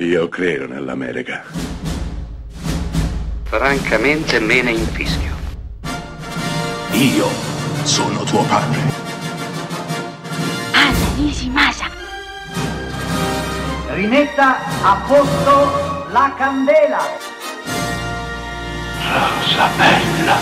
Io credo nell'America. Francamente me ne infischio. Io sono tuo padre. Anna Nishimasa. Rimetta a posto la candela. Rosa bella.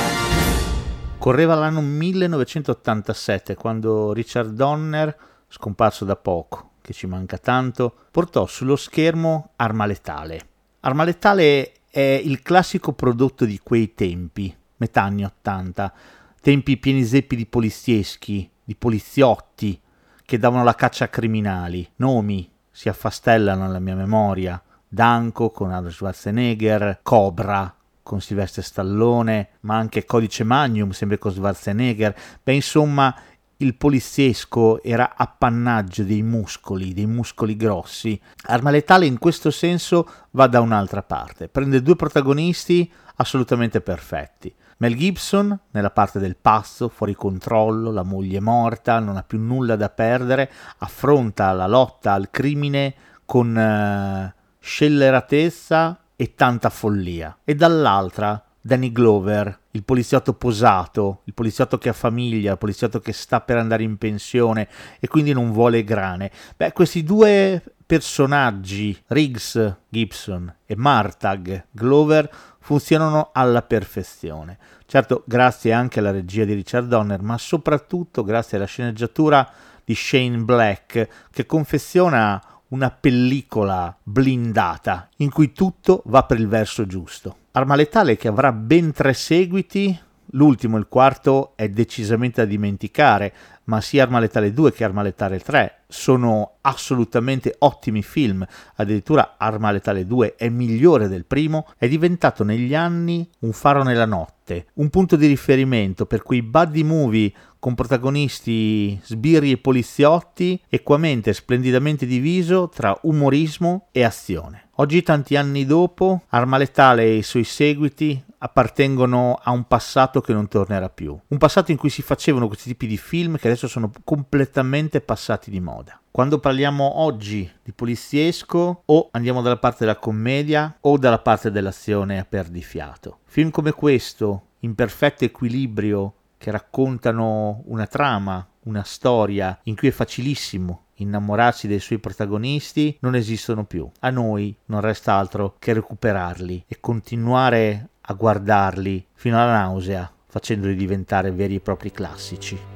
Correva l'anno 1987 quando Richard Donner, scomparso da poco, che ci manca tanto, portò sullo schermo Arma Letale. Arma Letale è il classico prodotto di quei tempi, metà anni 80, tempi pieni zeppi di polizieschi, di poliziotti che davano la caccia a criminali, nomi si affastellano nella mia memoria, Danko con Arnold Schwarzenegger, Cobra con Silvestre Stallone, ma anche Codice Magnum sempre con Schwarzenegger, beh insomma il poliziesco era appannaggio dei muscoli, dei muscoli grossi. Arma Letale in questo senso va da un'altra parte, prende due protagonisti assolutamente perfetti. Mel Gibson, nella parte del pazzo, fuori controllo, la moglie morta, non ha più nulla da perdere, affronta la lotta al crimine con uh, scelleratezza e tanta follia. E dall'altra Danny Glover, il poliziotto posato, il poliziotto che ha famiglia, il poliziotto che sta per andare in pensione e quindi non vuole grane. Beh, questi due personaggi, Riggs Gibson e Martag Glover, funzionano alla perfezione. Certo, grazie anche alla regia di Richard Donner, ma soprattutto grazie alla sceneggiatura di Shane Black, che confeziona una pellicola blindata in cui tutto va per il verso giusto. Arma letale che avrà ben tre seguiti, l'ultimo, il quarto, è decisamente da dimenticare, ma sia Arma letale 2 che Arma letale 3 sono assolutamente ottimi film, addirittura Arma letale 2 è migliore del primo, è diventato negli anni un faro nella notte, un punto di riferimento per quei buddy movie con protagonisti sbirri e poliziotti, equamente e splendidamente diviso tra umorismo e azione. Oggi, tanti anni dopo, Arma Letale e i suoi seguiti appartengono a un passato che non tornerà più. Un passato in cui si facevano questi tipi di film che adesso sono completamente passati di moda. Quando parliamo oggi di poliziesco o andiamo dalla parte della commedia o dalla parte dell'azione a perdifiato. Film come questo, in perfetto equilibrio, che raccontano una trama, una storia in cui è facilissimo innamorarsi dei suoi protagonisti non esistono più. A noi non resta altro che recuperarli e continuare a guardarli fino alla nausea, facendoli diventare veri e propri classici.